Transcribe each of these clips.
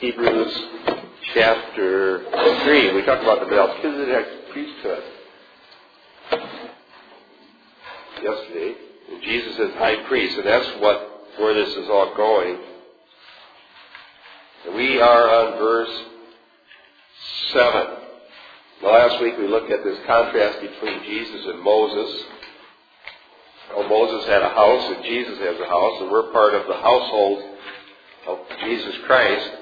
Hebrews chapter 3. We talked about the Melchizedek priesthood yesterday. And Jesus is high priest, and that's what where this is all going. And we are on verse 7. Now, last week we looked at this contrast between Jesus and Moses. How Moses had a house and Jesus has a house, and we're part of the household of Jesus Christ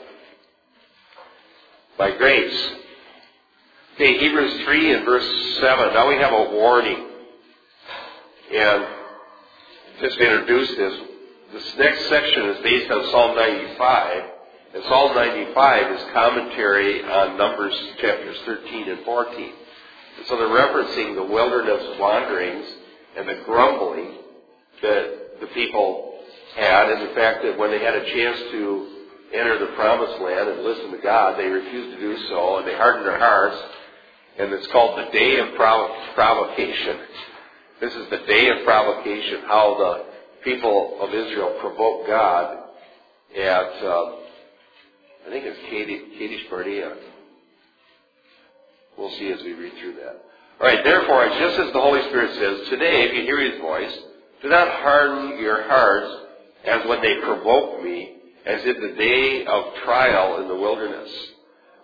by grace. Okay, Hebrews 3 and verse 7. Now we have a warning. And just to introduce this, this next section is based on Psalm 95. And Psalm 95 is commentary on Numbers chapters 13 and 14. And so they're referencing the wilderness wanderings and the grumbling that the people had, and the fact that when they had a chance to enter the promised land and listen to God, they refused to do so, and they hardened their hearts. And it's called the day of provocation. This is the day of provocation, how the people of Israel provoked God at, um, I think it's Kadesh Barnea. We'll see as we read through that. All right, therefore, just as the Holy Spirit says, today, if you hear His voice, do not harden your hearts as when they provoked me, as in the day of trial in the wilderness,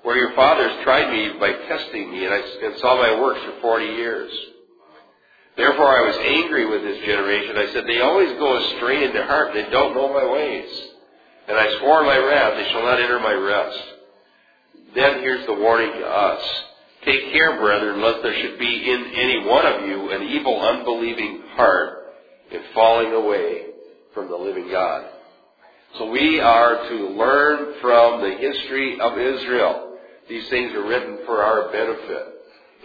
where your fathers tried me by testing me, and I and saw my works for forty years. Therefore I was angry with this generation. I said, They always go astray in their heart, they don't know my ways. And I swore my wrath, They shall not enter my rest. Then here's the warning to us. Take care, brethren, lest there should be in any one of you an evil, unbelieving heart in falling away from the living God. So we are to learn from the history of Israel. These things are written for our benefit.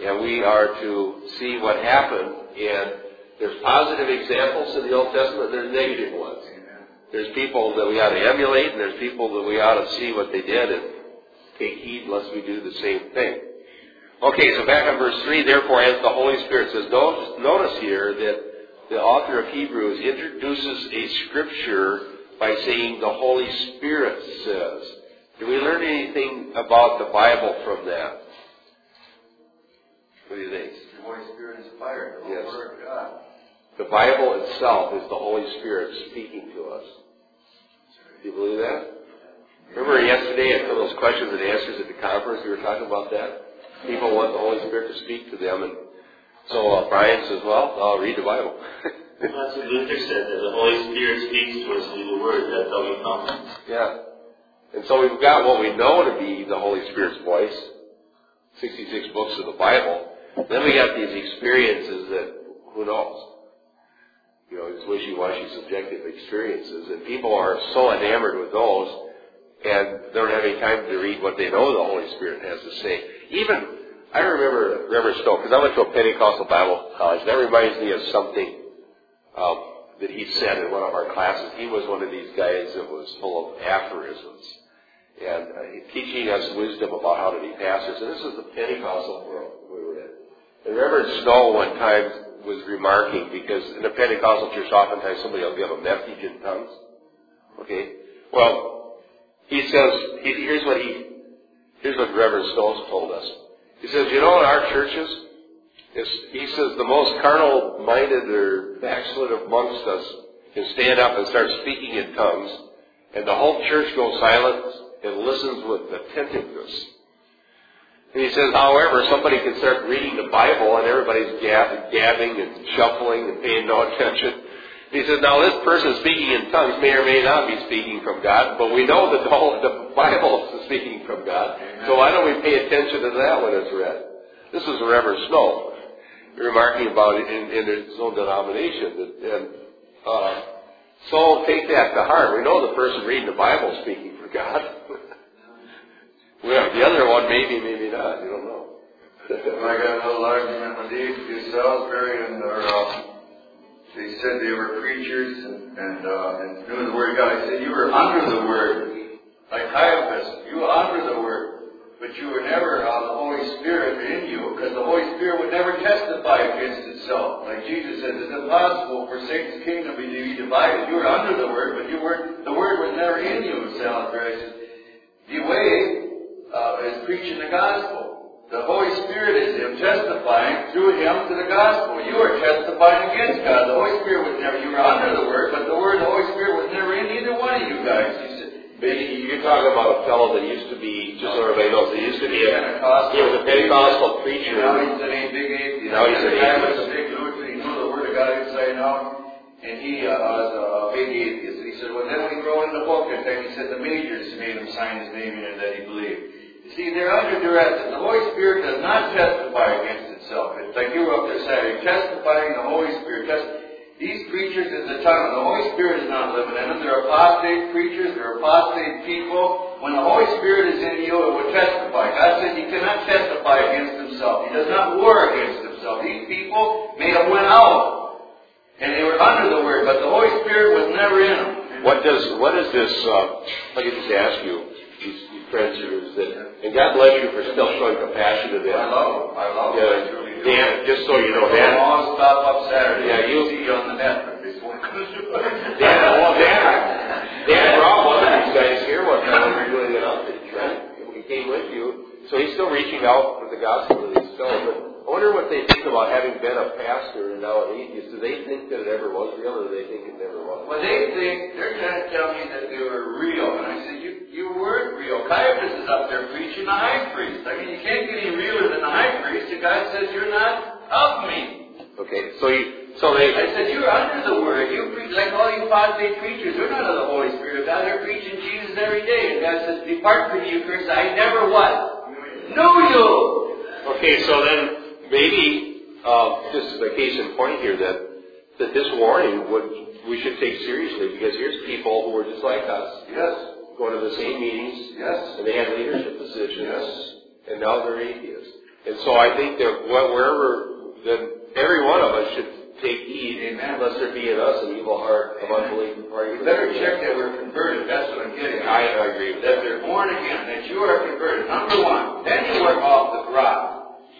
And we are to see what happened. And there's positive examples in the Old Testament, there's negative ones. There's people that we ought to emulate, and there's people that we ought to see what they did and take heed lest we do the same thing. Okay, so back on verse 3, therefore, as the Holy Spirit says, notice, notice here that the author of Hebrews introduces a scripture by saying the Holy Spirit says. Do we learn anything about the Bible from that? What do you think? The Holy Spirit is fire, the Yes. Word of God. The Bible itself is the Holy Spirit speaking to us. Do you believe that? Remember yesterday at those questions and answers at the conference, we were talking about that? People want the Holy Spirit to speak to them, and so uh, Brian says, well, I'll read the Bible. That's Luther said, that the Holy Spirit speaks to us through the Word, that's how we come. yeah. And so we've got what we know to be the Holy Spirit's voice, 66 books of the Bible. Then we got these experiences that, who knows? You know, these wishy-washy subjective experiences, and people are so enamored with those, and they don't have any time to read what they know the Holy Spirit has to say. Even, I remember Reverend Snow, because I went to a Pentecostal Bible college, that reminds me of something um, that he said in one of our classes. He was one of these guys that was full of aphorisms and uh, teaching us wisdom about how to be pastors. And this is the Pentecostal world we were in. And Reverend Snow one time was remarking because in a Pentecostal church, oftentimes somebody will give a message in tongues. Okay, well, he says he, here's what he here's what Reverend Snow told us. He says, you know, in our churches, he says the most carnal-minded or backslid amongst us can stand up and start speaking in tongues, and the whole church goes silent and listens with attentiveness. And he says, however, somebody can start reading the Bible and everybody's gab- gabbing and shuffling and paying no attention. He says, now this person speaking in tongues may or may not be speaking from God, but we know that the, whole, the Bible is speaking from God. So why don't we pay attention to that when it's read? This is Reverend Snow remarking about it in, in his own denomination. And uh, so take that to heart. We know the person reading the Bible speaking for God. well, the other one maybe, maybe not. You don't know. I got a little argument with these two Salisbury and their, uh, they said they were preachers and, and, uh, and knew the Word of God. I said, you were under the Word. Like Caiaphas, you were under the Word. But you were never uh, the Holy Spirit in you, because the Holy Spirit would never testify against itself. Like Jesus says, it's impossible for Satan's kingdom to be divided. You were under the Word, but you weren't, the Word was never in you. I said, the way uh, is preaching the gospel. The Holy Spirit is Him testifying through Him to the gospel. You are testifying against God. The Holy Spirit was never, you were under the Word, but the Word, the Holy Spirit was never in You said, Maybe you're talking about a fellow that used to be, just so everybody knows, he used to be a, Pentecostal. he was a Pentecostal preacher. Now he's an a big atheist. Now he's an atheist. was a big He knew the Word of God inside and out. And he uh, was a big atheist. And he said, well, then we throw in the book. And then he said the majors made him sign his name in it that he believed. You see, they're under duress. And the Holy Spirit does not testify against itself. It's like you were up there Saturday, testifying the Holy Spirit. Test- these preachers is the tongue. The Holy Spirit is not living in them. They're apostate preachers. They're apostate people. When the Holy Spirit is in you, it will testify. God says he cannot testify against himself. He does not war against himself. These people may have went out, and they were under the Word, but the Holy Spirit was never in them. What does, what is this, uh, I can just ask you, these, these friends here, is that, and God bless you for still showing compassion to them. I love them. I love them. I truly Yeah, do. Dan, just so you know, Dan, all stop up Saturday. Yeah, you- see you on the net, but this one comes to Dan, well, Dan, Dan brought one of these guys here one time when we were doing an outreach, right? He came with you, so he's still reaching out with the gospel fellows. But I wonder what they think about having been a pastor and now an atheist. Do they think that it ever was real, or do they think it never was? Well, they think they're trying to tell me that they were real, and I said, "You you weren't real." Caiaphas is up there preaching the high priest. I mean, you can't get any realer than the high priest. And God says, "You're not of me." Okay, so you, so they, I said, "You're under the word. You preach like all you apostate preachers. They're not of the Holy Spirit of God. They're preaching Jesus every day." And God says, "Depart from me, you curse! I never what knew you." Okay, so then maybe uh, this is a case in point here that that this warning would we should take seriously because here's people who were just like us, Yes, going to the same meetings, yes, and they had leadership positions, yes. and now they're atheists. And so I think that wherever then every one of us should take heed, Amen. unless there be in us an evil heart of unbelief and party. You better check that we're converted. That's what I'm getting. I, I agree that that. they're born again, that you are converted. Number one. Then you work off the rock.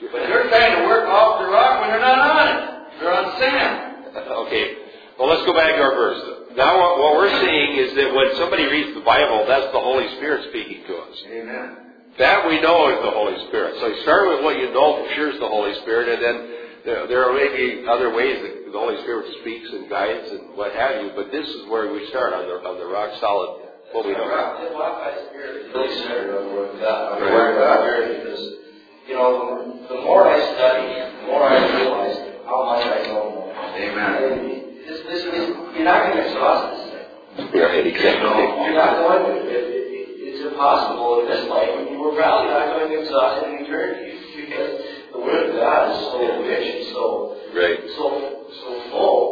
But they're trying to work off the rock when they're not on it. They're on sand. Okay. Well, let's go back to our verse. Now, what, what we're seeing is that when somebody reads the Bible, that's the Holy Spirit speaking to us. Amen. That we know is the Holy Spirit. So you start with what you know for sure is the Holy Spirit, and then there, there are maybe other ways that the Holy Spirit speaks and guides and what have you. But this is where we start on the on the rock solid what we know. Just by the Spirit really centered on the Word of God. On the Right. Word of God, because, you know, the more I study, the more I realize how much I don't know. Amen. This, this, this, you're not going to exhaust this thing. Right, You're not going to. It, it, it's impossible in this life, and we're probably not going to exhaust it in eternity because the Word of God is so rich and so Right. so so full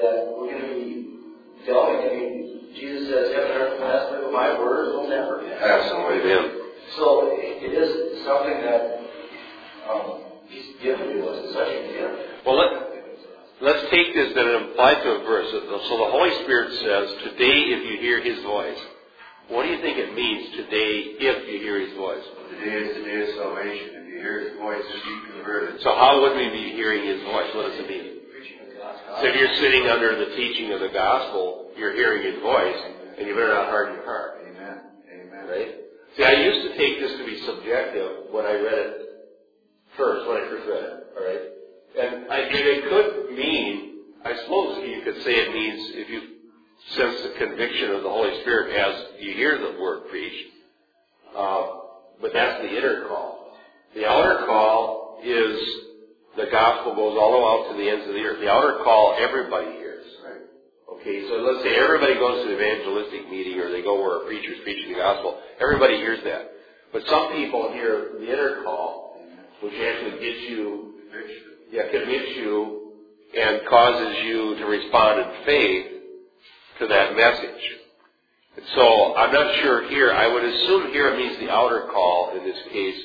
that we're going to be delving. I mean, Jesus says, "Heaven and earth will pass away, but my word will never." pass. Absolutely. Amen. So it is something that Oh, he's given to us. It's such a gift. Well, let, let's take this then and apply to a verse. So the Holy Spirit says, "Today, if you hear His voice." What do you think it means today if you hear His voice? Today is the day of salvation. If you hear His voice, be converted. So how would we be hearing His voice? What does it mean? Preaching of God's So if you're sitting under the teaching of the gospel, you're hearing His voice, and you better not harden your heart, Amen. Amen. right? See, I used to take this to be subjective when I read it first, when I first read it, all right? And, I, and it could mean, I suppose you could say it means if you sense the conviction of the Holy Spirit as you hear the word preached, uh, but that's the inner call. The outer call is the gospel goes all the way out to the ends of the earth. The outer call everybody hears. Right. Okay, so let's say everybody goes to an evangelistic meeting or they go where a preacher's preaching the gospel. Everybody hears that. But some people hear the inner call, which actually gets you, yeah, convicts you and causes you to respond in faith to that message. And so I'm not sure here. I would assume here it means the outer call in this case.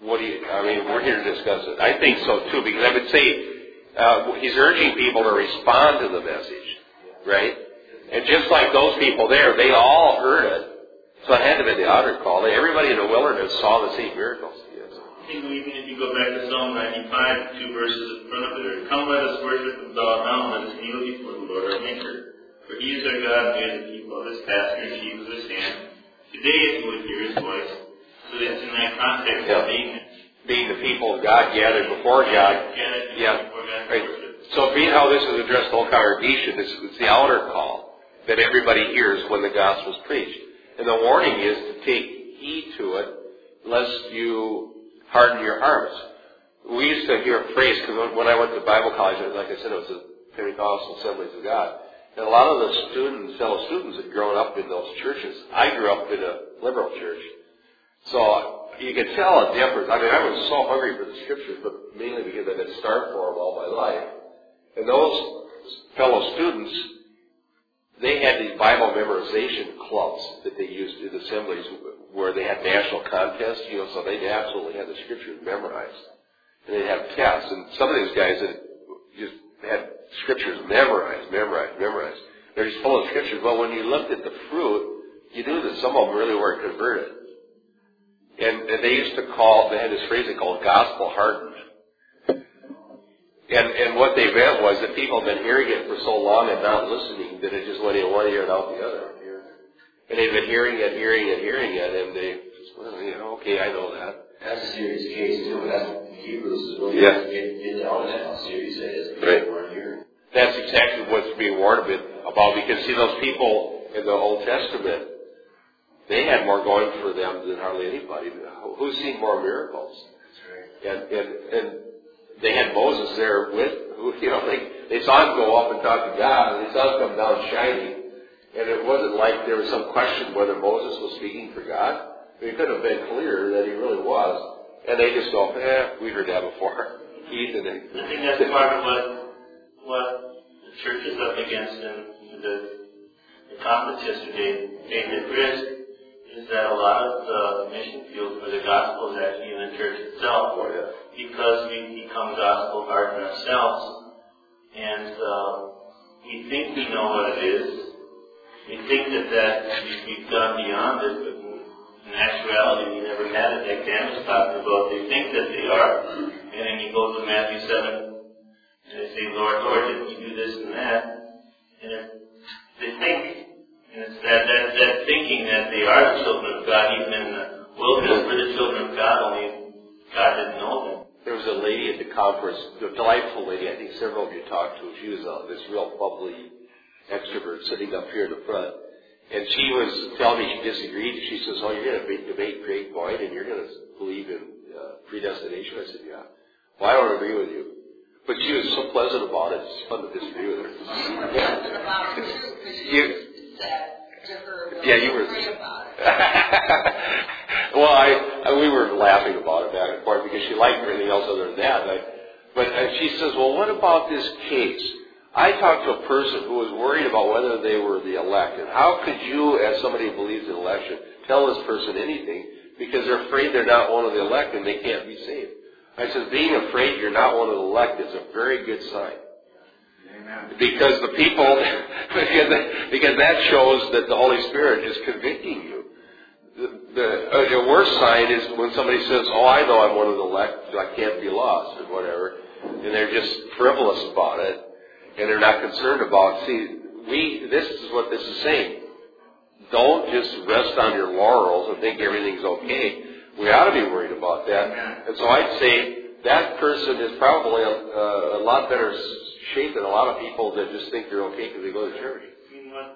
What do you, I mean, we're here to discuss it. I think so too, because I would say uh, he's urging people to respond to the message, right? And just like those people there, they all heard it. So it had to be the outer call. Everybody in the wilderness saw the same miracles. Yes. I think even if you go back to Psalm 95, two verses in front of it are, Come let us worship and bow down, let us kneel before the Lord our Maker. For he is our God, and we are the people of his pasture and sheep of his hand. Today is would hear his voice, So it's in that context Yeah. of being Being the people of God gathered before God. gathered Yeah. before God Right. So being how this is addressed to the whole congregation, it's, it's the outer call that everybody hears when the gospel is preached. And the warning is to take heed to it, lest you harden your hearts. We used to hear a phrase, because when I went to Bible college, like I said, it was the Pentecostal Assemblies of God. And a lot of the students, fellow students had grown up in those churches. I grew up in a liberal church. So you can tell a difference. I mean, I was so hungry for the scriptures, but mainly because I've been starved for them all my life. And those fellow students, they had these Bible memorization clubs that they used in assemblies where they had national contests, you know, so they'd absolutely have the scriptures memorized. And they'd have tests. And some of these guys that just had scriptures memorized, memorized, memorized. They're just full of scriptures. But when you looked at the fruit, you knew that some of them really weren't converted. And, and they used to call, they had this phrase they called gospel hardened. And, and what they meant was that people had been hearing it for so long and not listening that it just went in one ear and out the other. And they've been hearing it, hearing it, hearing it, and they just, well, you know, okay, I know that. That's a serious case too. That's Hebrews is really Yeah. get, get down to that how serious that is. Right. That's exactly what's being warned about because see those people in the Old Testament, they had more going for them than hardly anybody. Who's seen more miracles? That's right. And and and they had Moses there with who you know they they saw him go up and talk to God and they saw him come down shining. And it wasn't like there was some question whether Moses was speaking for God. It could have been clear that he really was. And they just go, eh, we heard that before. Ethan and I think that's part of what what the church is up against and the, the conference yesterday made at risk is that a lot of the mission field for the gospel is actually in the church itself because we become gospel hardened ourselves and uh, we think we know what it is. We think that that we- we've gone beyond it, but in actuality we never had it like Dan was talking about. They think that they are. And then you go to Matthew 7 and they say, Lord, Lord, didn't you do this and that? And if they think, and it's that, that, that thinking that they are the children of God, even in the wilderness, we're the children of God, only God didn't know them. There was a lady at the conference, a delightful lady. I think several of you talked to. She was uh, this real bubbly extrovert sitting up here in the front. And she was telling me she disagreed. She says, oh, you're going to debate great point and you're going to believe in uh, predestination. I said, yeah. Well, I don't agree with you. But she was so pleasant about it. It's fun to disagree with her. You- Yeah, you were- well, I, I we were laughing about it back and forth because she liked everything else other than that. I, but and uh, she says, "Well, what about this case?" I talked to a person who was worried about whether they were the elect, and how could you, as somebody who believes in election, tell this person anything because they're afraid they're not one of the elect and they can't be saved? I said, being afraid you're not one of the elect is a very good sign. Because the people, because, that, shows that the Holy Spirit is convicting you. The, the, uh, the worst sign is when somebody says, "Oh, I know I'm one of the elect, so I can't be lost," or whatever, and they're just frivolous about it, and they're not concerned about. See, we this is what this is saying. Don't just rest on your laurels and think everything's okay. We ought to be worried about that. And so I'd say that person is probably a, a lot better shape than a lot of people that just think they're okay because they go to church. I mean, what,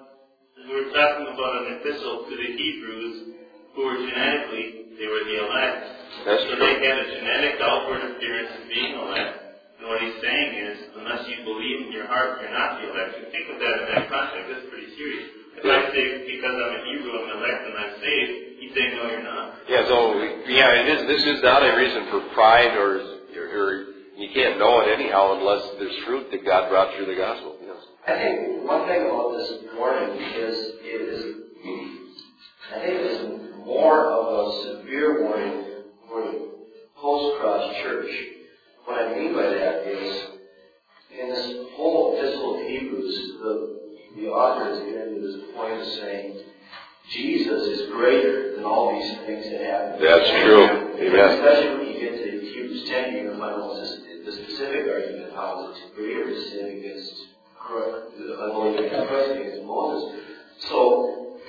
we're talking about an epistle to the Hebrews who were genetically, they were the elect. That's so true. they had a genetic outward appearance of being elect. And what he's saying is, unless you believe in your heart, you're not the elect. You think of that in that context, that's pretty serious. If I say, because I'm a Hebrew, I'm elect and I'm saved, he's saying, no, you're not. Yeah, so yeah, it is. This is not a reason for pride, or, or, or you can't know it anyhow unless there's fruit that God brought through the gospel. I think one thing about this warning is it is I think it is more of a severe warning for the post-cross church. What I mean by that is in this whole epistle of Hebrews, the the author is getting to this point of saying Jesus is greater than all these things that happen. That's true. Amen. Especially when you get to Hebrews 10, you're going to find almost the specific argument how it's greater to sin against Christ, unbelief against Christ against Moses. So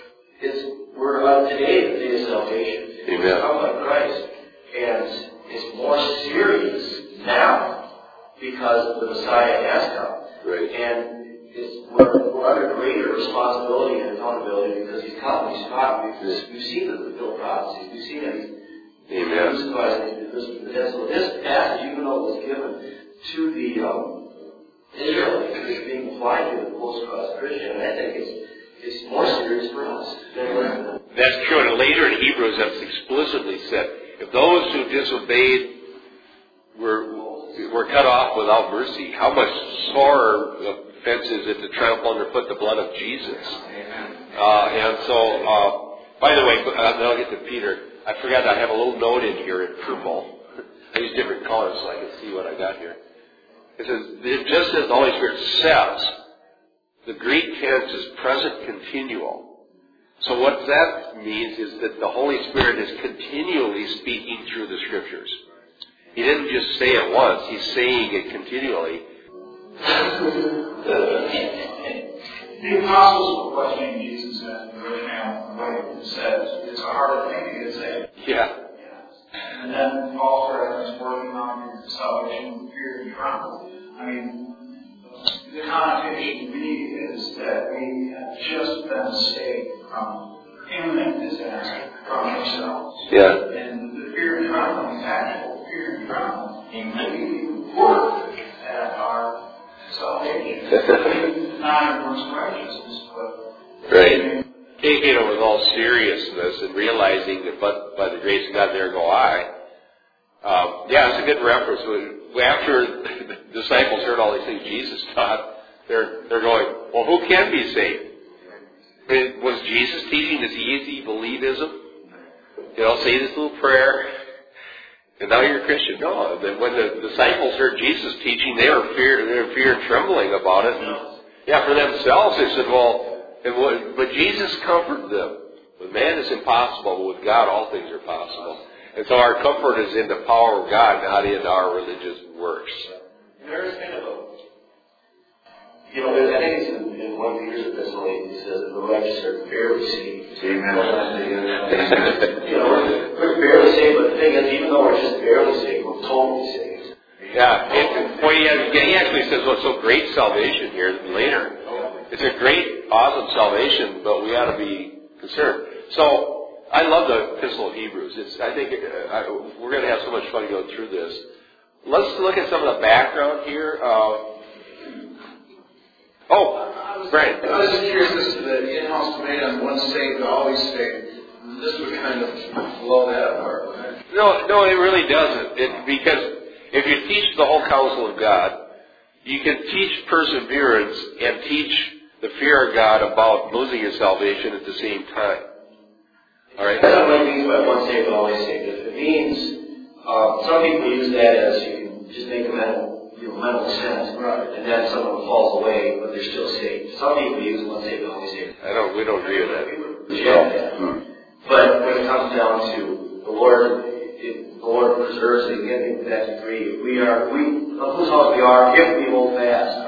it's we're on today the day of salvation. Amen. Come like Christ. And it's more serious now because the Messiah has come. Right. And it's, we're, we're under greater responsibility and accountability because he's come, he's taught, we've, we've seen the fulfilled prophecies, we've seen that he's Amen. crucified and this, and so this passage, even though it was given to the um, Israelites, is being applied to the post-cross Christian, and I think it's, it's more serious for us than That's true. And later in Hebrews, that's explicitly said. If those who disobeyed were were cut off without mercy, how much sorer offense is it to trample underfoot the blood of Jesus? Uh, and so, uh, by the way, uh, then I'll get to Peter. I forgot I have a little note in here in purple. I use different colors so I can see what I got here. It says, just as the Holy Spirit says, the Greek tense is present continual. So what that means is that the Holy Spirit is continually speaking through the Scriptures. He didn't just say it once, he's saying it continually. The apostles were questioning Jesus and the original way it says. It's a harder thing to say. Yeah. And then Paul started working on your salvation with fear and trembling. I mean, the connotation to me is that we have just been saved from imminent disaster from ourselves. Yeah. And the fear and trembling is actual fear and trembling. We work at our salvation. Not everyone's righteousness, but Right. Taking it with all seriousness and realizing that but by the grace of God there go I. Um, yeah, it's a good reference. When- After the disciples heard all these things Jesus taught, they're they're going, well, who can be saved? I was Jesus teaching this easy believism? You know, say this little prayer, and now you're a Christian. No, then when the disciples heard Jesus teaching, they were fear, they were fear and trembling about it. And, yeah, for themselves, they said, well, and what, but Jesus comforted them. With man it's impossible, but with God all things are possible. And so our comfort is in the power of God, not in our religious works. There is kind of a, you know, I think it's in, in one Peter's epistle, he says, the righteous are barely saved. Amen. You know, we're, we're barely saved, but the thing is, even though we're just barely saved, we're totally saved. Yeah, it, well, he, has- he actually says what's so great salvation here later. It's a great, awesome salvation, but we ought to be concerned. So, I love the Epistle of Hebrews. It's, I think uh, I, we're going to have so much fun going through this. Let's look at some of the background here. Uh, oh, Brian. I was curious as to the in-house debate on once saved, always saved. This would kind of blow that apart. wouldn't? No, no, it really doesn't. It, because if you teach the whole counsel of God, you can teach perseverance and teach the fear of God about losing your salvation at the same time. All right? That's not what it means by once saved, always saved. If it means, uh, some people use that as you can just make a mental, you know, mental sense, and then someone falls away, but they're still saved. Some people use once saved, always saved. I don't. We don't agree with that. reject that. But when it comes down to the Lord, it, the Lord preserves it. Again, that degree, we are we of whose house we are if we hold fast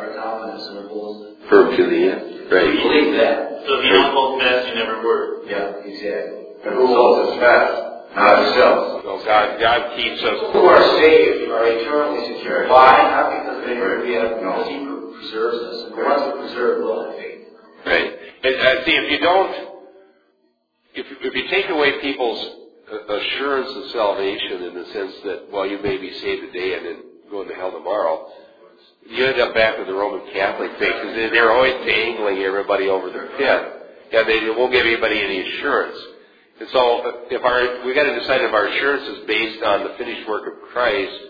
boldness. Firm to the end. We Right. believe that. So if you don't hold fast, you never work. Yeah, exactly. And who holds us fast? Not ourselves. So God, God keeps us. Who are saved are eternally secure. Why? Not because of any we have, because He preserves us. And the ones who preserve will have faith. Right. And uh, see, if you don't, if if you take away people's uh, assurance of salvation in the sense that, well, you may be saved today and then go into hell tomorrow, you end up back with the Roman Catholic faith because they- they're always dangling everybody over the pit. Yeah, they won't give anybody any assurance. And so, if our we got to decide if our assurance is based on the finished work of Christ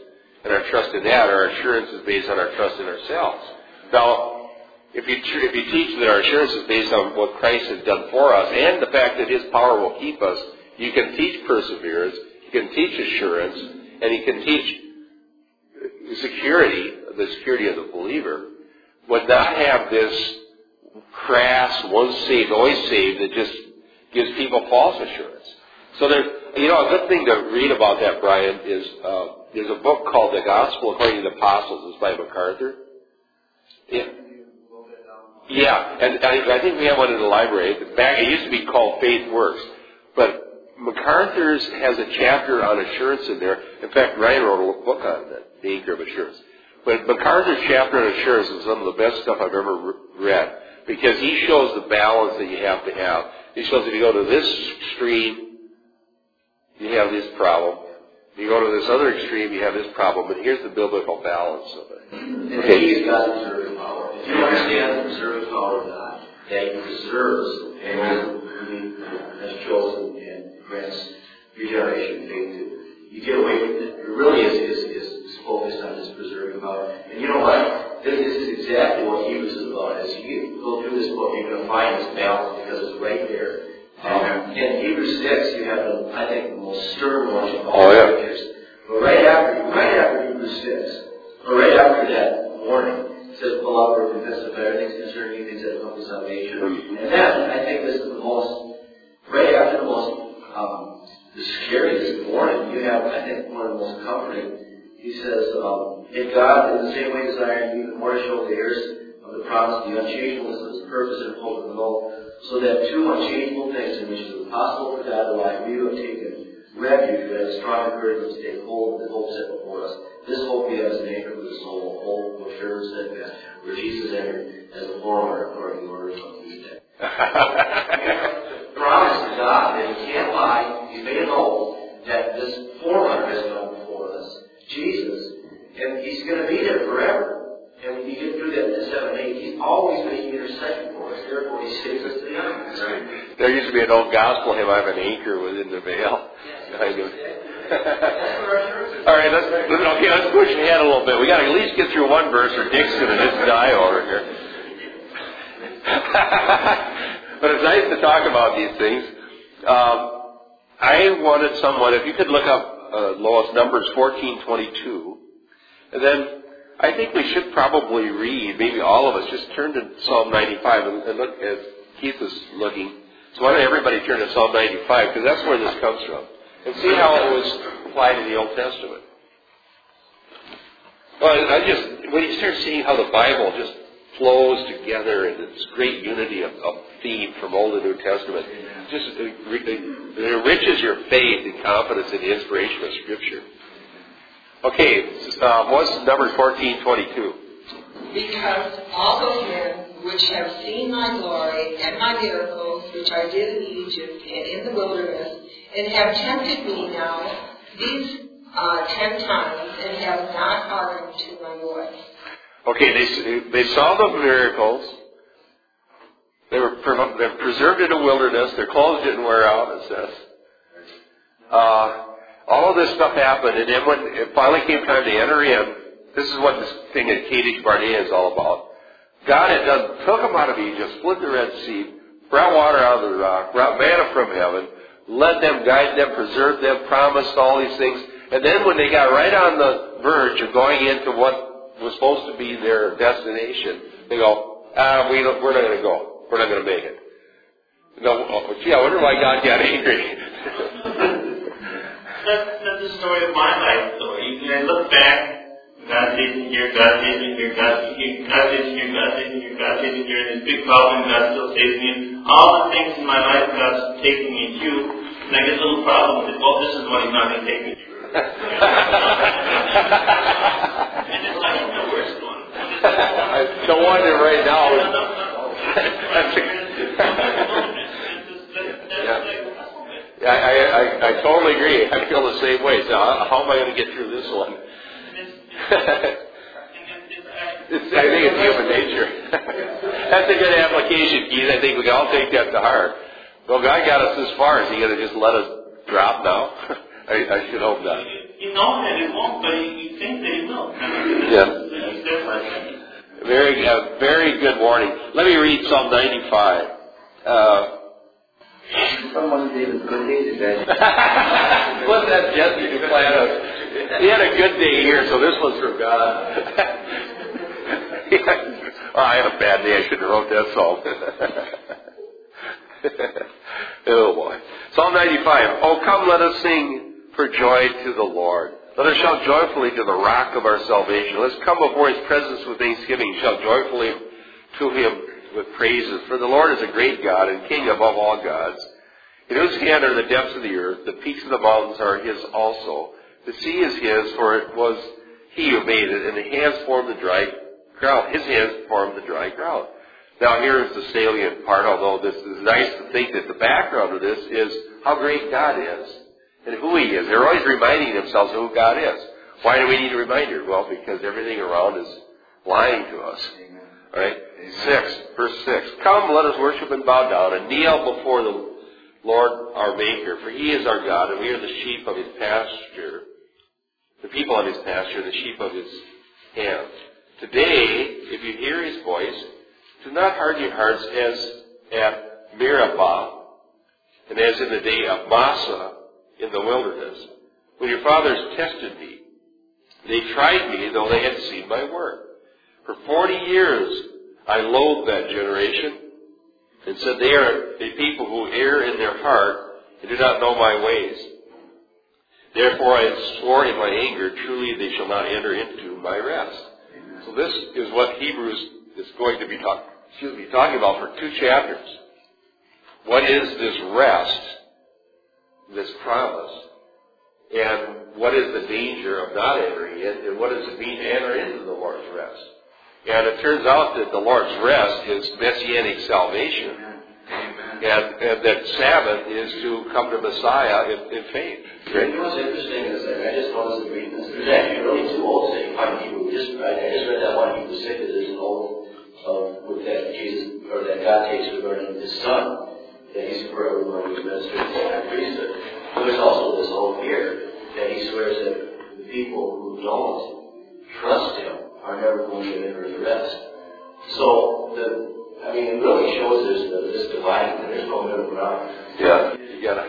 and our trust in that, or our assurance is based on our trust in ourselves. Now, if you if you teach that our assurance is based on what Christ has done for us and the fact that His power will keep us, you can teach perseverance, you can teach assurance, and you can teach security, the security of the believer, would not have this crass, once saved, always saved, that just gives people false assurance. So there's, you know, a good thing to read about that, Brian, is uh, there's a book called The Gospel According to the Apostles. It's by MacArthur. Yeah. Yeah, and I, I think we have one in the library. Back, it used to be called Faith Works, but MacArthur's has a chapter on assurance in there. In fact, Ryan wrote a book on it, The Anchor of Assurance. But MacArthur's chapter on assurance is some of the best stuff I've ever read because he shows the balance that you have to have. He shows if you go to this extreme, you have this problem. If you go to this other extreme, you have this problem. But here's the biblical balance of it. And the key is God's preserving power. If you understand the power of God, that He preserves and has chosen of to take hold of the hope set before us. This hope as an anchor for the soul, hope, which sure and steadfast, where Jesus entered as a forerunner according to the order of his death. Promise to God that He can't lie, He's made an oath that this forerunner has come before us, Jesus, and He's going to be there forever. And when you get through that to 7 8, He's always making intercession for us, therefore He saves us to the end. There used to be an old gospel hymn, I have an anchor within the veil. I knew. All right, let's, okay, let's push ahead a little bit. We got to at least get through one verse or Dick's going to just die over here. but it's nice to talk about these things. Um, I wanted someone, if you could look up uh, Lois Numbers 1422, and then I think we should probably read, maybe all of us, just turn to Psalm 95 and, and look as Keith is looking. So why don't everybody turn to Psalm 95 because that's where this comes from, and see how it was applied in the Old Testament. Well, I just when you start seeing how the Bible just flows together in this great unity of, of theme from Old and New Testament, just it enriches your faith and confidence in the inspiration of Scripture. Okay, uh, what's Numbers fourteen twenty-two? Because all those men which have seen my glory and my miracles which I did in Egypt and in the wilderness, and have tempted me now these uh, ten times, and have not hearkened to my voice. Okay, they they saw the miracles. They were pre- they're preserved in the wilderness. Their clothes didn't wear out. It says. Uh, all of this stuff happened, and then when it finally came time to enter in, this is what this thing at Kadesh Barnea is all about. God had done took them out of Egypt, split the Red Sea, brought water out of the rock, brought manna from heaven, led them, guided them, preserved them, promised all these things, and then when they got right on the verge of going into what was supposed to be their destination, they go, ah, we don't, we're not going to go. We're not going to make it. No, oh, gee, I wonder why God got angry. That's, that's the story of my life, though. You can look back, God in here, God in here, God here, God in here, God in here, God in here, and this big problem, God still saves me. All the things in my life, God's taking me to, and I get a little problem with it. Well, this is what He's not going to take me through. and it's like the worst one. I don't want it right now. That's That's I, I, I, I totally agree. I feel the same way. So how, how am I going to get through this one? It's, I think it's human nature. That's a good application, Keith. I think we can all take that to heart. Well, God got us this far. Is He going to just let us drop now? I, I should hope not. You know that it won't, but you think that it will. Yeah. He's there for us. Very, uh, very good warning. Let me read Psalm 95. Uh, Someone David good day today. Wasn't that Jesse who planned us? He had a good day here, so this one's from God. oh, I had a bad day. I should have wrote that song. oh boy. Psalm 95. Oh, come, let us sing for joy to the Lord. Let us shout joyfully to the rock of our salvation. Let's come before his presence with thanksgiving. Shout joyfully to him with praises. For the Lord is a great God and King above all gods. In whose hand are the depths of the earth, the peaks of the mountains are his also. The sea is his, for it was he who made it, and the hands formed the dry ground. His hands formed the dry ground. Now here is the salient part, although this is nice to think that the background of this is how great God is and who He is. They're always reminding themselves of who God is. Why do we need a reminder? Well, because everything around is lying to us. All right? Six, verse six. Come, let us worship and bow down and kneel before the Lord our Maker, for He is our God, and we are the sheep of His pasture, the people of His pasture, the sheep of His hand. Today, if you hear His voice, do not harden your hearts as at Meribah, and as in the day of Massah in the wilderness, when your fathers tested me. They tried me, though they had seen my work. For forty years I loathed that generation, and said, They are a people who err in their heart and do not know my ways. Therefore I swore in my anger, truly they shall not enter into my rest. So this is what Hebrews is going to be talk, excuse me, talking about for two chapters. What is this rest, this promise, and what is the danger of not entering it, and what does it mean to enter into the Lord's rest? And it turns out that the Lord's rest is messianic salvation. And, and that Sabbath is to come to Messiah in, in faith. You know what's interesting is that I just noticed in reading this. There's actually really two you find in Hebrew. Just I, just read that one Hebrew six that there's an oath of with um, that Jesus or that God takes regarding His Son that He's forever going to minister to the high priesthood. But there's also this oath here that He swears that the people who don't trust Him are never going to enter the rest. So the I mean, it really shows there's the, this divide. There's no middle ground. Yeah, you got a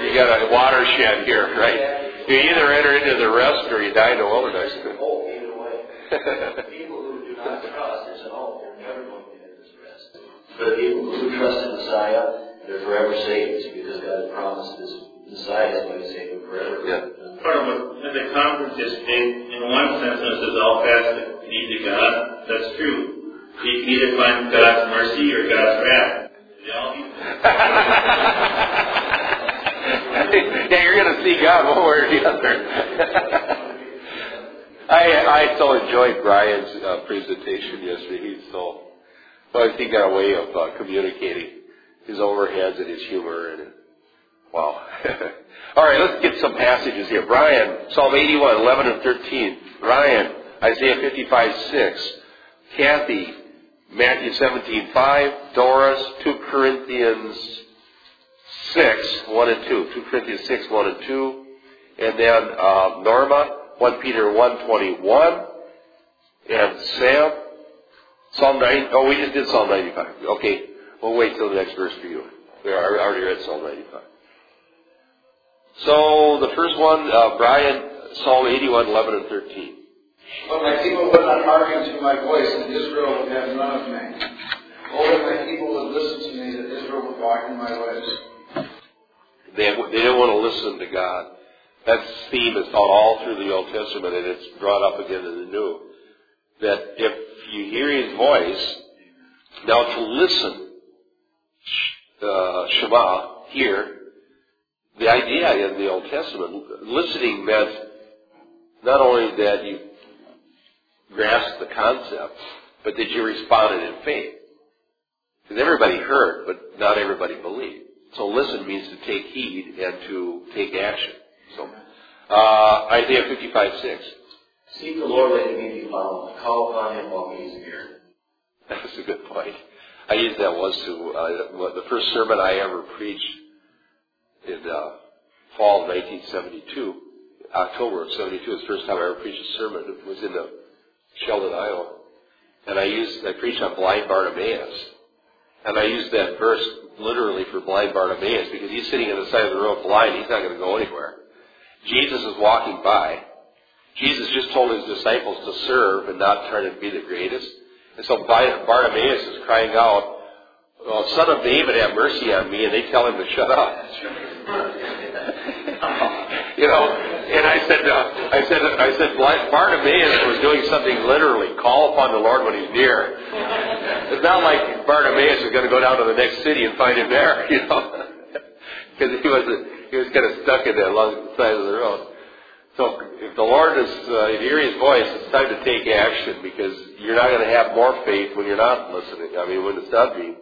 you got a watershed here, right? You either enter into the rest or you die in the wilderness. Oh, either way. people who do not trust, there's an oath. They're never going to enter this rest. But people who trust in Messiah, they're forever saved it's because God has promised this Messiah is going to save them forever. Yeah. Part of what in the conference yesterday, in one sense, it says all paths that lead to God. That's true. Either find God's mercy or God's wrath. Yeah, you're going to see God one way or the other. I I so enjoyed Brian's uh, presentation yesterday. He's so well, he got a way of uh, communicating his overheads and his humor and wow. All right, let's get some passages here. Brian, Psalm 81, 11 and 13. Ryan, Isaiah 55, 6. Kathy, Matthew 17, 5. Doris, 2 Corinthians 6, 1 and 2. 2 Corinthians 6, 1 and 2. And then uh, Norma, 1 Peter 1, 21. And Sam, Psalm 9. Oh, we just did Psalm 95. Okay, we'll wait till the next verse for you. We already read Psalm 95. So the first one, uh, Brian, Psalm 81, 11 and 13. But my people would not hearken to my voice, and Israel would have none of me. That my people would listen to me, that Israel would walk in my ways. They, they don't want to listen to God. That theme is found all through the Old Testament, and it's brought up again in the New. That if you hear His voice, now to listen, uh, Shema, here, the idea in the Old Testament, listening meant not only that you grasped the concept, but did you responded in faith. Because everybody heard, but not everybody believed. So listen means to take heed and to take action. So, uh, Isaiah 55, 6. Seek the Lord while he may be found. Call upon him while he is near. That's a good point. I used that once to, uh, the first sermon I ever preached in uh, fall of 1972, October of 72, was the first time I ever preached a sermon. It was in the Sheldon, Iowa. And I used, I preached on blind Bartimaeus. And I used that verse literally for blind Bartimaeus because he's sitting on the side of the road blind. He's not going to go anywhere. Jesus is walking by. Jesus just told his disciples to serve and not try to be the greatest. And so Bartimaeus is crying out, well, son of David, have mercy on me, and they tell him to shut up. you know, and I said, uh, I said, I said, Bartimaeus was doing something literally. Call upon the Lord when He's near. It's not like Bartimaeus is going to go down to the next city and find Him there. You know. because he was he was kind of stuck in that along the side of the road. So if the Lord is, uh, if you hear His voice, it's time to take action because you're not going to have more faith when you're not listening. I mean, when it's not being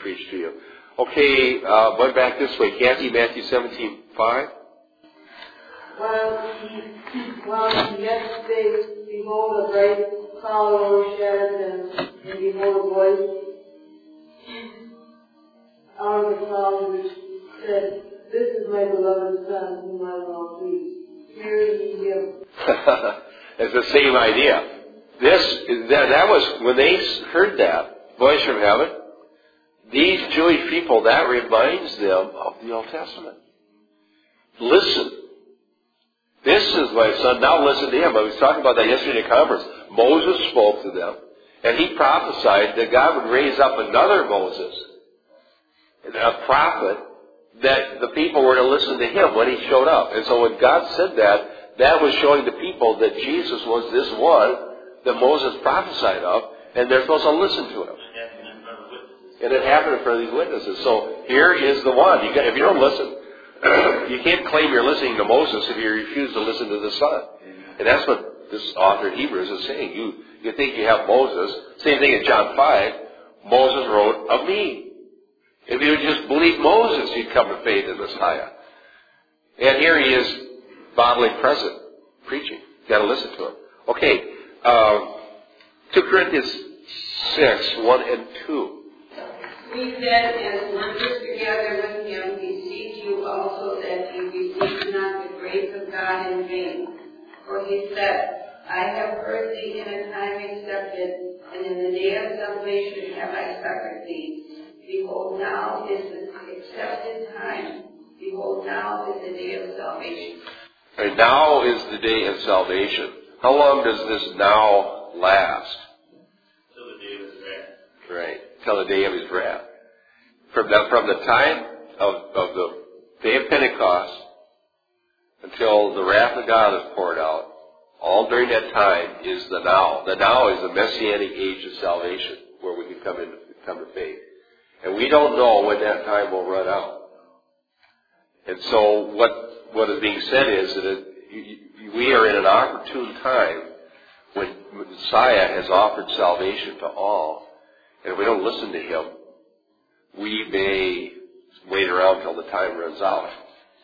preached to you. Okay, uh, going back this way, Kathy, Matthew 17, 5. While he, while he yet spake, behold, a bright cloud overshadowed them, and behold, a voice out of the cloud which said, This is my beloved Son, whom I will please. Hear ye him. it's the same idea. This that, that was when they heard that voice from heaven. These Jewish people that reminds them of the Old Testament. Listen. This is my son. Now listen to him. I was talking about that yesterday in conference. Moses spoke to them, and he prophesied that God would raise up another Moses, a prophet, that the people were to listen to him when he showed up. And so when God said that, that was showing the people that Jesus was this one that Moses prophesied of, and they're supposed to listen to him. And it happened in front of these witnesses. So here is the one. You got, if you don't listen, you can't claim you're listening to Moses if you refuse to listen to the Son. And that's what this author of Hebrews is saying. You, you think you have Moses. Same thing in John 5. Moses wrote of me. If you would just believe Moses, you'd come to faith in Messiah. And here he is, bodily present, preaching. You've got to listen to him. Okay, um, 2 Corinthians 6, 1 and 2. We then, as workers together with him, beseech you also that you receive not the grace of God in vain. For he said, I have heard thee in a time accepted, and in the day of salvation have I succored thee. Behold, now is the accepted time. Behold, now is the day of salvation. And now is the day of salvation. How long does this now last? Till the day of his wrath. Right. Till the day of his wrath. From the, from the time of, of the day of Pentecost until the wrath of God is poured out, all during that time is the now. The now is the messianic age of salvation where we can come in, come to faith. And we don't know when that time will run out. And so what, what is being said is that it, we are in an opportune time when Messiah has offered salvation to all. And if we don't listen to Him, we may wait around till the time runs out.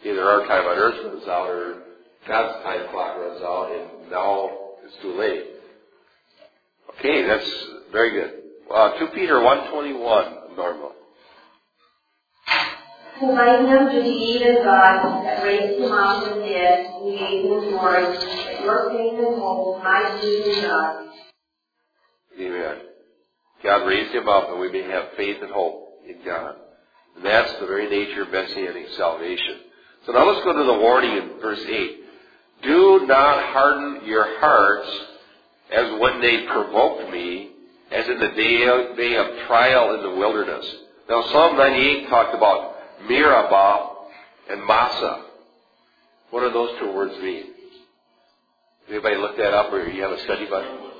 Either our time on earth runs out or God's time clock runs out and now it's too late. Okay, that's very good. Uh, 2 Peter 121, normal. Who by him to the even God that raised him out of the dead and gave him glory, that your faith and hope might be in God. Amen. God raised him up and we may have faith and hope in God. That's the very nature of messianic salvation. So now let's go to the warning in verse 8. Do not harden your hearts as when they provoked me, as in the day of, day of trial in the wilderness. Now Psalm 98 talked about Meribah and Massah. What do those two words mean? Anybody look that up or you have a study Bible?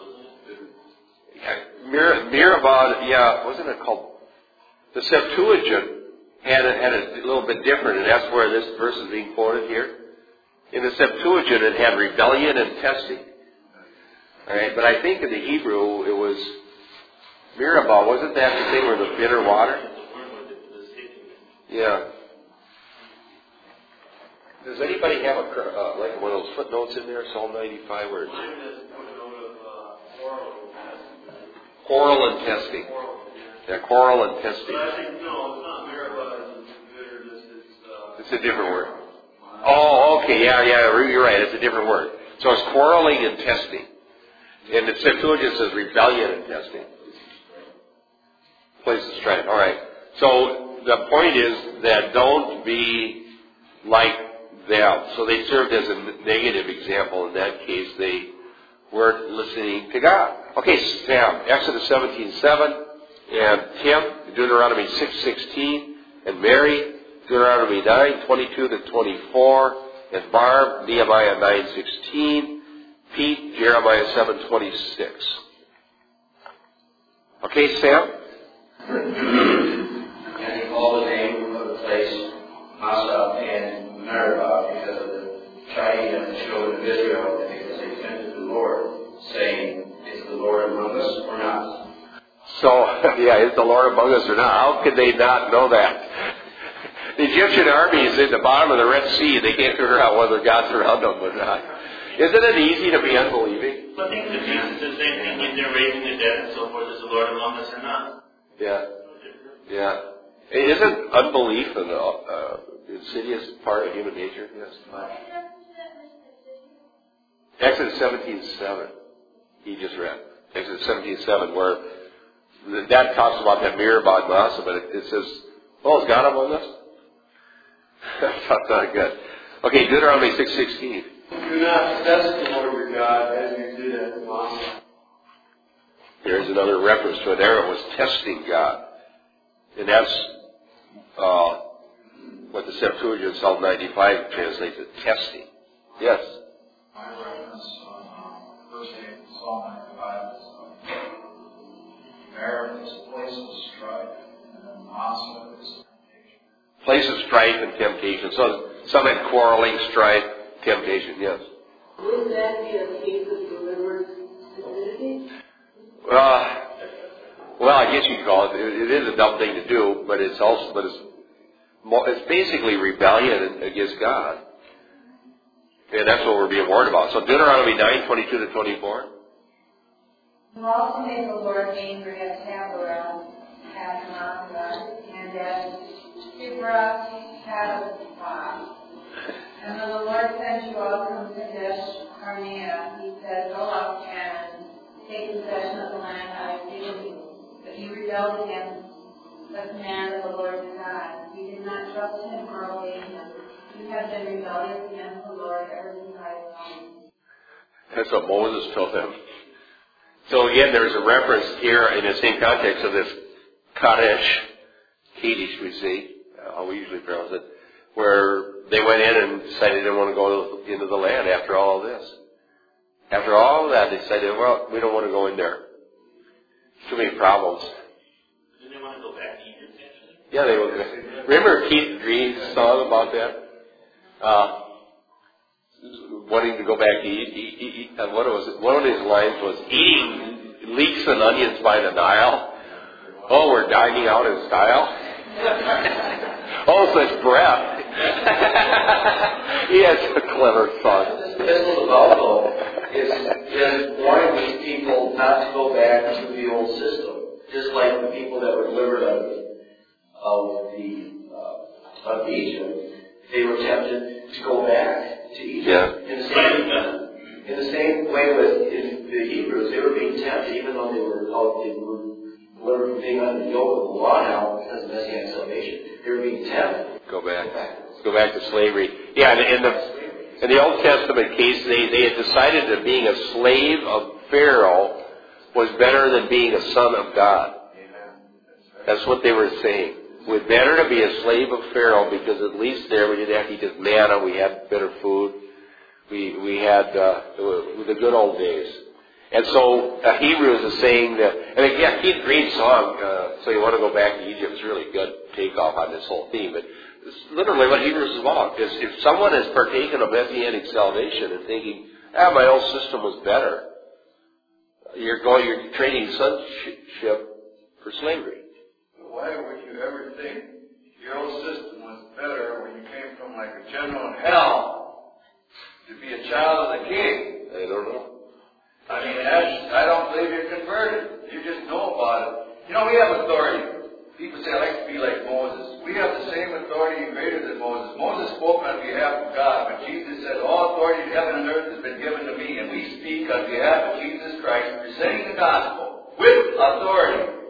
Mir- Meribah, yeah, wasn't it called? The Septuagint had it, had it a little bit different, and that's where this verse is being quoted here. In the Septuagint, it had rebellion and testing. All right, but I think in the Hebrew, it was Meribah. Wasn't that the thing where the bitter water? Yeah. Does anybody have a uh, like one of those footnotes in there? Psalm 95 words. Quarrel and testing. Yeah, quarrel and testing. But I think, no, it's not Meribah, it's bitterness, it's, a different word. Oh, okay, yeah, yeah, you're right. It's a different word. So it's quarreling and testing. And the Septuagint says rebellion and testing. Place of strength. All right. So the point is that don't be like them. So they served as a negative example. In that case, they weren't listening to God. Okay, Sam, Exodus 17:7, and Tim, Deuteronomy 6:16, and Mary, Deuteronomy 9, 22 to 24, and Barb, Nehemiah 9, 16, Pete, Jeremiah 7, 26. Okay, Sam? and he called the name of the place Massah and Meribah because of the chiding of the children of Israel because they offended the Lord, saying, Is the Lord among us or not? So, yeah, is the Lord among us or not? How could they not know that? The Egyptian army is in the bottom of the Red Sea. They can't figure out whether God's around them or not. Isn't it easy to be unbelieving? But I think the Jesus is the same thing when they're raising the dead and so forth. Is the Lord among us or not? Yeah. Yeah. Isn't unbelief an uh, insidious part of human nature? Yes. Exodus 17:7. He just read Exodus 17:7, where that talks about that mirror about Massah, but it, it says, "Oh, is God among us?" That's not good. Okay, Deuteronomy 6:16. Do not test the Lord your God as you did at Massah. There's another reference to it. There it was testing God. And that's uh, what the Septuagint Psalm 95 translates as testing. Yes? My reference on verse 8 Psalm 95 is Merit is a place of strife, and then Massah is. Place of strife and temptation. So some had quarreling, strife, temptation, yes. Wouldn't that be a case of delivered stupidity? Uh, well, I guess you could call it. it. It is a dumb thing to do, but it's also, but it's, mo- it's basically rebellion against God. And that's what we're being warned about. So Deuteronomy 9, 22 to 24. You also made the Lord angry at Taberah, at Massah, and at Kibroth Hattaavah. And when the Lord sent you out from Kadesh Barnea, he said, Go up and take possession of the land I have given you. But you rebelled against the command of the Lord your God. You did not trust him or obey him. You have been rebellious against the Lord ever since. That's what Moses told them. So again, there's a reference here in the same context of this Kadesh, Kadesh we see, how we usually pronounce it, where they went in and decided they didn't want to go into the land after all of this. After all of that, they decided, well, we don't want to go in there. Too many problems. Didn't they want to go back to Egypt? Yeah, they were. Remember Keith Green's song about that? Uh, wanting to go back to eat, eat, eat, eat uh, what was it? One of his lines was eating leeks and onions by the Nile. Oh, we're dining out in style. oh, such breath. he has a clever song. This is about though is, is warning these people not to go back to the old system, just like the people that were delivered out of, the uh, of Egypt, they were tempted to go back to Egypt. Yeah. In the same in the same way with the Hebrews, they were being tempted, even though they were out, they from being under the yoke of the law now because of messianic salvation. They were being tempted. Go back. Go back to slavery. Yeah, and in the in the Old Testament case, they, they had decided that being a slave of Pharaoh was better than being a son of God. That's what they were saying. It was better to be a slave of Pharaoh because at least there we didn't have to eat just manna, we had better food, we we had uh, the good old days. And so uh, Hebrews is saying that, and again, Keith Green's song, uh, "So You Want to Go Back to Egypt" is really a good takeoff on this whole theme. But it's literally what Hebrews is about. Is if someone has partaken of messianic salvation and thinking, "Ah, my old system was better," you're going, you're trading sonship for slavery. But why would you ever think your old system was better when you came from like a general in hell to be a child of the king? I don't know. I mean, that's, I don't believe you're converted. You just know about it. You know, we have authority. People say, I like to be like Moses. We have the same authority greater than Moses. Moses spoke on behalf of God, but Jesus said, All authority in heaven and earth has been given to me, and we speak on behalf of Jesus Christ, presenting the gospel with authority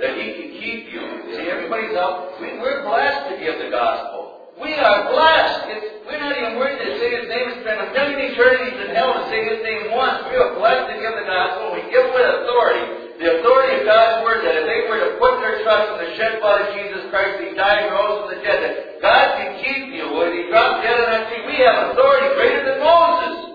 that he can keep you. See, everybody's out. We, we're blessed to give the gospel. We are blessed. It's, we're not even worthy to say his name and spend a million eternities in hell to say his name once. We are blessed to give the gospel. We give it with authority. The authority of God's word that if they were to put their trust in the shed blood of Jesus Christ, he died and rose from the dead, that God can keep you. When he dropped dead on that tree, we have authority greater than Moses.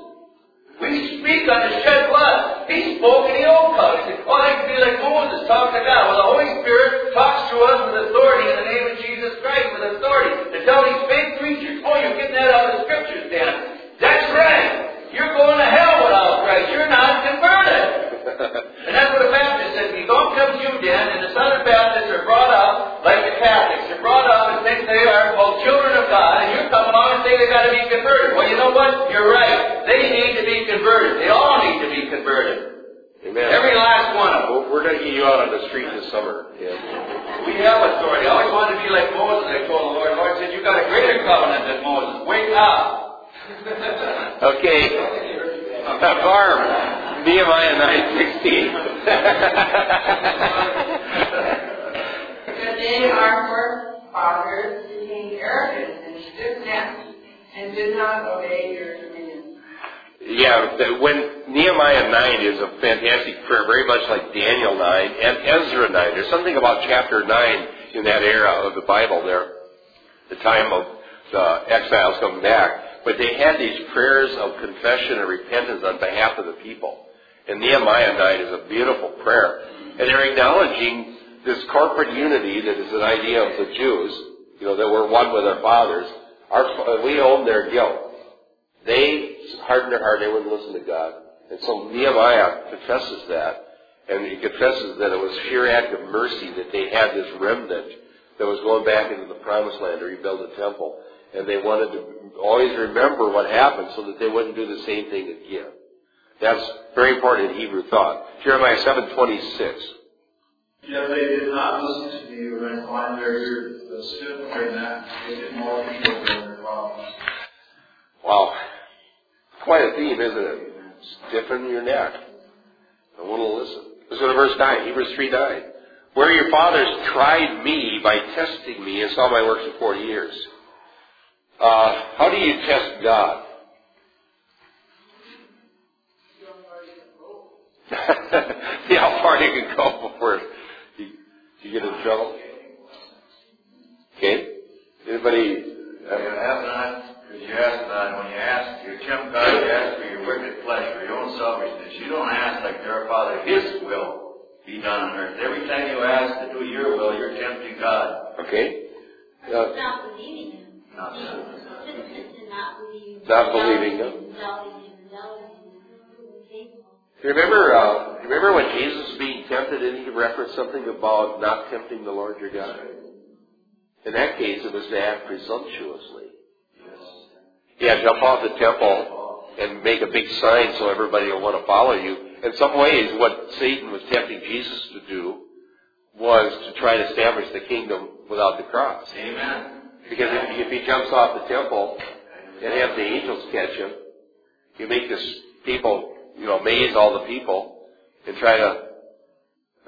We speak on the shed blood. He spoke in the old covenant. Oh, I can be like Moses, talk to God. Well, the Holy Spirit talks to us with authority in the name of Jesus Christ, with authority to tell these fake preachers, oh, you're getting that out of the scriptures, Dan. That's right. You're going to hell without Christ. You're not converted and that's what a Baptist says. You don't come Jude in, and the Southern Baptists are brought up like the Catholics. They're brought up and think they are, called children of God, and you come along and say they've got to be converted. Well, you know what? You're right. They need to be converted. They all need to be converted. Amen. Every last one of them. We're going to get you out on the street this summer. Yeah. We have authority. I always wanted to be like Moses. I told the Lord, Lord said, you've got a greater covenant than Moses. Wake up. okay. Farm. Nehemiah 9.16. But they, our forefathers, became arrogant and stiff-necked and did not obey your dominion. Yeah, when Nehemiah 9 is a fantastic prayer, very much like Daniel 9 and Ezra 9. There's something about chapter 9 in that era of the Bible there, the time of the exiles coming back. But they had these prayers of confession and repentance on behalf of the people. And Nehemiah 9 is a beautiful prayer. And they're acknowledging this corporate unity that is an idea of the Jews, you know, that we're one with our fathers. Our, we own their guilt. They hardened their heart, they wouldn't listen to God. And so Nehemiah confesses that. And he confesses that it was sheer act of mercy that they had this remnant that was going back into the promised land to rebuild the temple. And they wanted to always remember what happened so that they wouldn't do the same thing again. That's very important in Hebrew thought. Jeremiah 7.26. Yet they did not listen to me or incline their ears, but stood that they did more evil than their fathers. Wow. Quite a theme, isn't it? Stiffen your neck. I want to listen. Listen to verse 9, Hebrews 3 9. Where your fathers tried me by testing me and saw my works for 40 years. Uh, how do you test God? See how far you can go before you, you get in trouble. Okay? Anybody? Yeah, you have not, because you ask not, when you ask, you tempt God, you ask for your wicked flesh, for your own selfishness. You don't ask like their Father, His will be done on earth. Every time you ask to do your will, you're tempting God. Okay? Uh, not believing him. Not so. It's not believing. Not believing him. Faithful. You remember, uh, you remember when Jesus was being tempted and he referenced something about not tempting the Lord your God? In that case, it was to act presumptuously. Yeah, jump off the temple and make a big sign so everybody will want to follow you. In some ways, what Satan was tempting Jesus to do was to try to establish the kingdom without the cross. Amen. Because if, if he jumps off the temple and have the angels catch him, you make this people, you know, amaze all the people and try to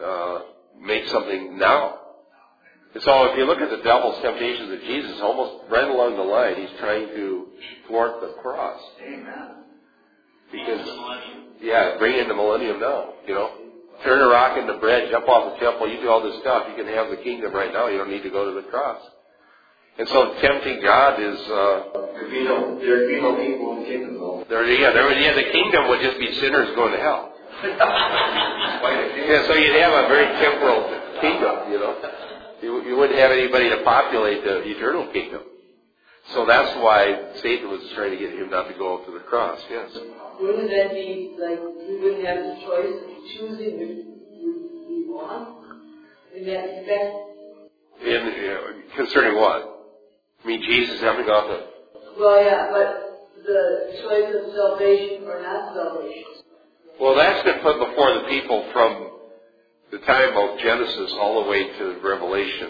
uh, make something now. And so if you look at the devil's temptations of Jesus, almost right along the line, he's trying to thwart the cross. Amen. Because, yeah, bring in the millennium now, you know. Turn a rock into bread, jump off the temple, you do all this stuff, you can have the kingdom right now, you don't need to go to the cross. And so tempting God is, uh, There'd be no, there'd be no people in the kingdom though. there, yeah, there, yeah, the kingdom would just be sinners going to hell. Yeah, so you'd have a very temporal kingdom, you know. You, you wouldn't have anybody to populate the eternal kingdom. So that's why Satan was trying to get him not to go up to the cross, yes. Wouldn't that be like we wouldn't have the choice of choosing who we want in that respect? In, uh, concerning what? I mean, Jesus having gone to Well, yeah, but the choice of salvation or not salvation. Well, that's been put before the people from the time of Genesis all the way to Revelation,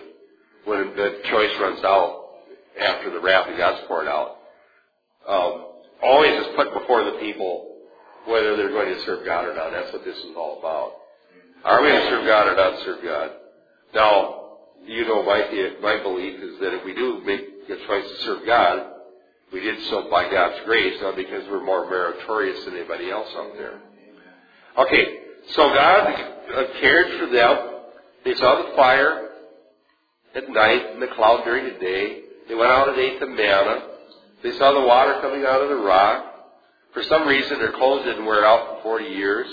when the choice runs out after the wrath of God's poured out. Um, always is put before the people whether they're going to serve God or not. That's what this is all about. Are we going to serve God or not serve God? Now, you know my my belief is that if we do make a choice to serve God, we did so by God's grace, not because we're more meritorious than anybody else out there. Okay, so God cared for them. They saw the fire at night and the cloud during the day. They went out and ate the manna. They saw the water coming out of the rock. For some reason, their clothes didn't wear out for 40 years.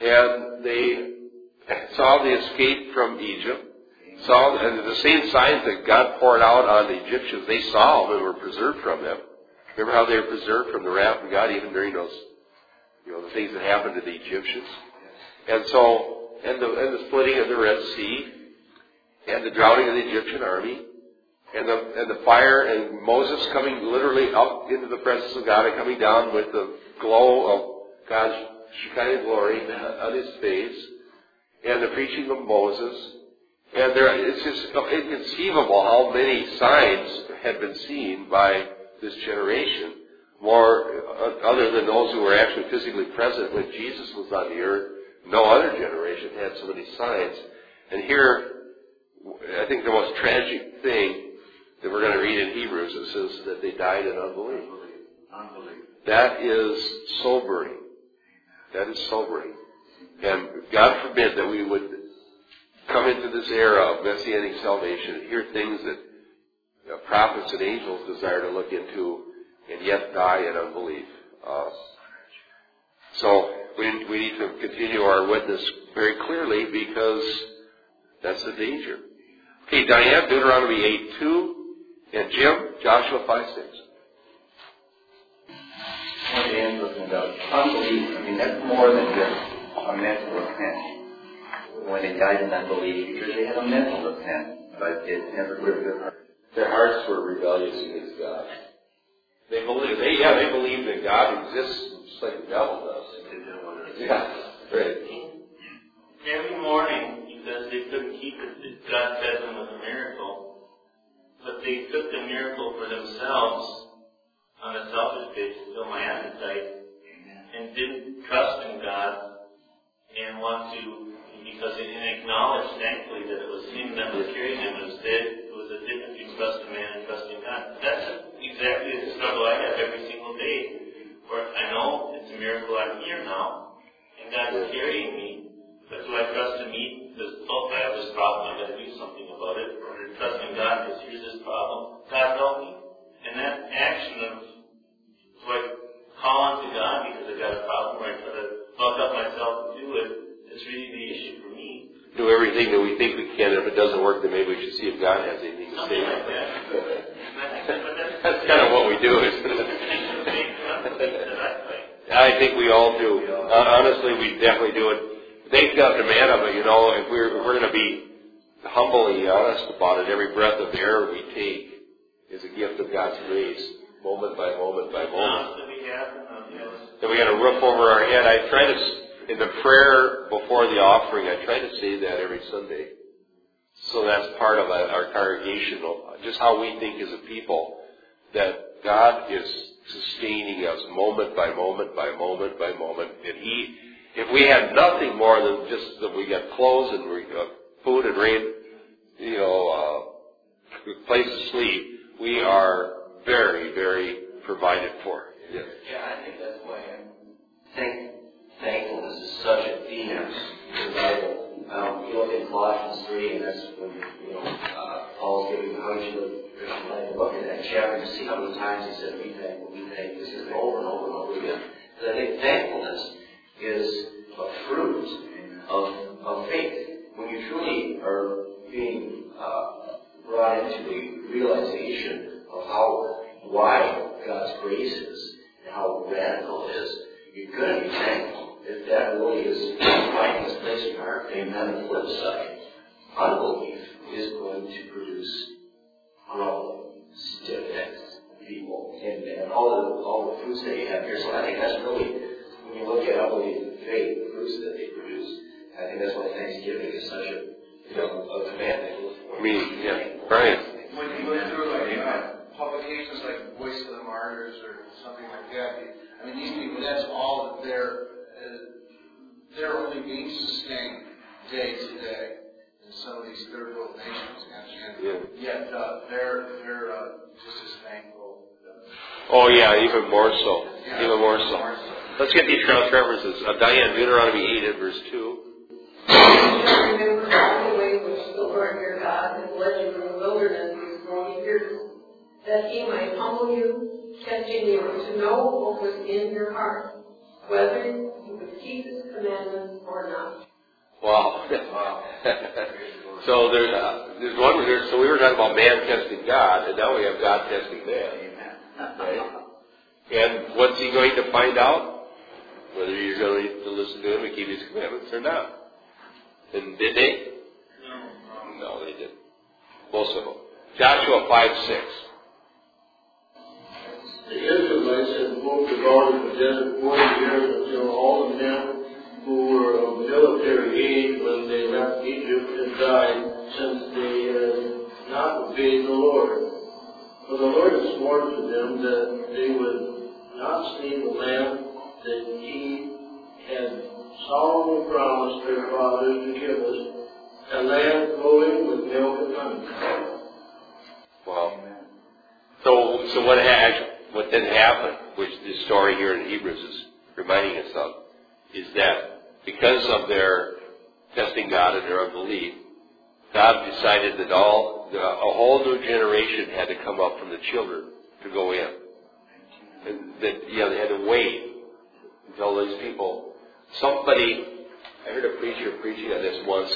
And they saw the escape from Egypt. And the same signs that God poured out on the Egyptians, they saw them and were preserved from them. Remember how they were preserved from the wrath of God even during those you know, the things that happened to the Egyptians. And so, and the, and the splitting of the Red Sea, and the drowning of the Egyptian army, and the and the fire and Moses coming literally up into the presence of God and coming down with the glow of God's Shekinah glory on his face, and the preaching of Moses. And there, it's just inconceivable how many signs had been seen by this generation, more other than those who were actually physically present when Jesus was on the earth. No other generation had so many signs. And here, I think the most tragic thing that we're going to read in Hebrews, says that they died in unbelief. Unbelief. That is sobering. That is sobering. And God forbid that we would come into this era of messianic salvation and hear things that prophets and angels desire to look into and yet die in unbelief. Uh, so we, we need to continue our witness very clearly because that's the danger. Okay, Diane, Deuteronomy 8 2, and Jim, Joshua 5 6. What Dan's looking about unbelief, I mean, that's more than just a mental offense. When they died in unbelief, because they had a mental offense, but it never gripped their heart. Their hearts were rebellious against God. They believe, they, yeah, they believe that God exists just like the devil does. Yeah, right. Every morning, because they couldn't keep it, God fed them with a miracle. But they took the miracle for themselves on a selfish basis, to fill my appetite, and didn't trust in God and want to, because they didn't acknowledge, thankfully, that it was Him that was carrying them. It was, dead. it was a difference between trusting man and trusting God. That's exactly the struggle I have every single day. Where I know it's a miracle I'm here now, and God is carrying me, but do I trust Him because, oh, I have this problem, I've got to do something about it, or to trust in God because here's this problem, God help me. And that action of, do I call on to God because I've got a problem, or I try to buck up myself and do it, is really the issue me. Do everything that we think we can, and if it doesn't work, then maybe we should see if God has anything to say. Like that. That's, kind of what we do, isn't it? I think we all do. Uh, honestly, we definitely do it. Thank God demand of it, you know, if we're, if we're going to be humbly honest about it, every breath of air we take is a gift of God's grace, moment by moment by moment. Then we got a roof over our head. I try to, in the prayer before the offering, I try to say that every Sunday. So that's part of our congregational, just how we think as a people, that God is sustaining us moment by moment by moment by moment. And He, if we had nothing more than just that we got clothes and we got food and rain, you know, uh, place to sleep, we are very, very provided for. Yes. Yeah, I think that's why I'm thank, thankfulness is such a theme in the Bible. Um, you look in Colossians 3, and that's when, you know, uh, Paul's giving how you live the Christian life. And look at that chapter to see how many times he said, we thank, we thank. This is over and over and over again. Because I think thankfulness is a fruit of, of faith. When you truly are being uh, brought into the realization of how wide God's grace is and how radical it is, you're going to be thankful if that really is finding its place in your heart. Then the flip side, unbelief is going to produce grumbling, stiff-necked people, and, and all the all the fruits that you have here. So I think that's really when you look at unbelief and faith, the fruits that they produce. I think that's why Thanksgiving is such a you know a commandment. I mean, yeah, right. When you go through like uh, publications like Voice of the Martyrs or something like that, I mean, these people, that's all that they're, they're only being sustained day to day in some of these third world nations, and, and yet uh, they're, they're uh, just as thankful. Oh yeah, even more so. Even more so. Let's get these cross references. Uh, Diane, Deuteronomy 8 and verse 2. Remember all the way which the Lord your God has led you in the wilderness these forty years, that he might humble you, testing you to know what was in your heart, whether you would keep his commandments or not. Wow. so there's uh, there's one there's, so we were talking about man testing God, and now we have God testing man. Right? And what's he going to find out? Whether you're going to listen to him and keep his commandments or not. And did they? No, they didn't. Most of them. Joshua 5 6. The Israelites had moved about in the desert forty years until all the men who were of military age when they left Egypt had died, since they had not obeyed the Lord. For the Lord had sworn to them that they would not see the land that He had solemnly promised their fathers to give us, a land flowing with milk and honey. Wow. So, so what had, what then happened, which this story here in Hebrews is reminding us of, is that because of their testing God and their unbelief, God decided that all, a whole new generation had to come up from the children to go in. And that, you know, they had to wait until these people, somebody, I heard a preacher preaching on this once,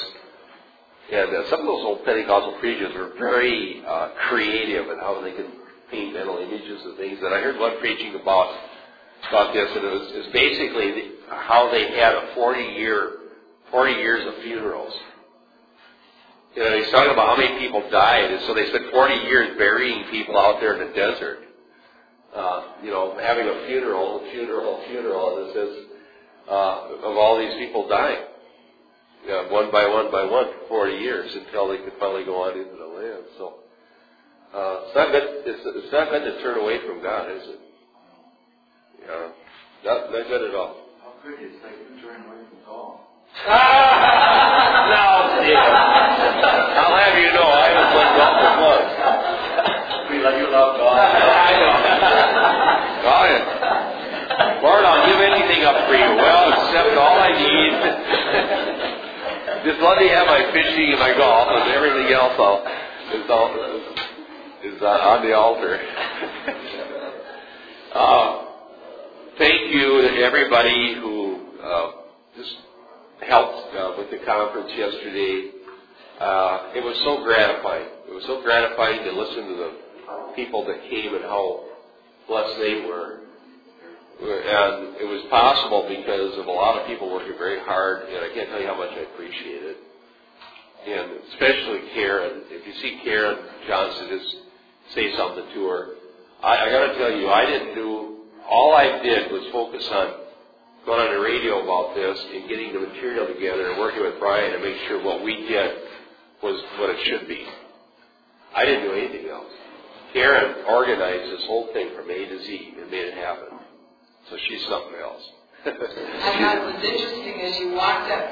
and uh, some of those old Pentecostal preachers were very uh, creative in how they could paint mental images of things. And I heard one preaching about about this, and it was, it was basically the, how they had a 40 year, 40 years of funerals. You know, he's talking about how many people died, and so they spent 40 years burying people out there in the desert. Uh, you know, having a funeral, funeral, funeral, and it says uh, of all these people dying, yeah, one by one by one for 40 years until they could finally go on into the land. So uh, it's not good. It's, it's not good to turn away from God, is it? Yeah, not, not good at all. How could you? It's like you turn away from Paul. no, Stephen. I'll have you know I was what golfer was. We let you love God. I know. God, Lord, I'll give anything up for you. Well, except all I need. Just let me have my fishing and my golf, and everything else I'll, is, all, is on the altar. uh, thank you to everybody who uh, just helped uh, with the conference yesterday. Uh, it was so gratifying. It was so gratifying to listen to the people that came and how blessed they were. And it was possible because of a lot of people working very hard, and I can't tell you how much I appreciate it. And especially Karen. If you see Karen Johnson, just say something to her. I, I got to tell you, I didn't do. All I did was focus on going on the radio about this and getting the material together and working with Brian to make sure what we did was what it should be. I didn't do anything else. Karen organized this whole thing from A to Z and made it happen. So she's something else. I thought it was interesting as you walked up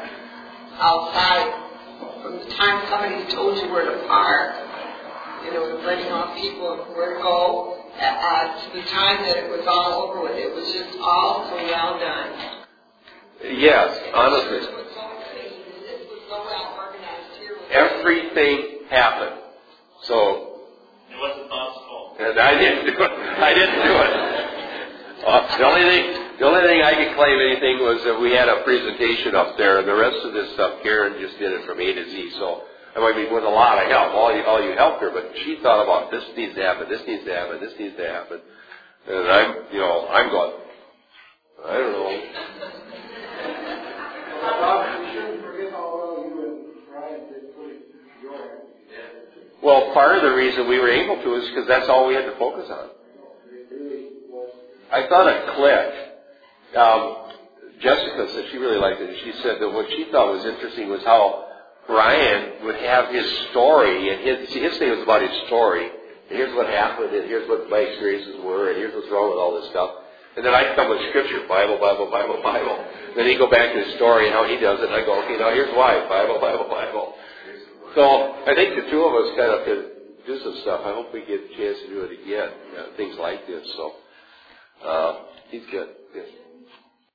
outside from the time somebody told you where to park, you know, letting off people and where to go, uh, to the time that it was all over with. It was just all so well done. Yes, honestly. This was so clean, and this was so well organized here. with- Everything happened. So, It wasn't possible. and I didn't do it. I didn't do it. Uh, the only thing, the only thing I could claim anything was that we had a presentation up there, and the rest of this stuff, Karen just did it from A to Z. So, I mean, with a lot of help, all you, all you helped her, but she thought about this needs to happen, this needs to happen, this needs to happen, and I'm, you know, I'm going, I don't know. Well part of the reason we were able to is because that's all we had to focus on. I thought it clicked. Um, Jessica said she really liked it. She said that what she thought was interesting was how Brian would have his story, and his see, his thing was about his story. And here's what happened, and here's what my experiences were, and here's what's wrong with all this stuff. And then I'd come with scripture, Bible, Bible, Bible, Bible. Then he'd go back to his story and how he does it, and I go, okay, now here's why, Bible, Bible, Bible. So I think the two of us kind of could do some stuff. I hope we get a chance to do it again, uh, things like this. So uh, he's good. Good.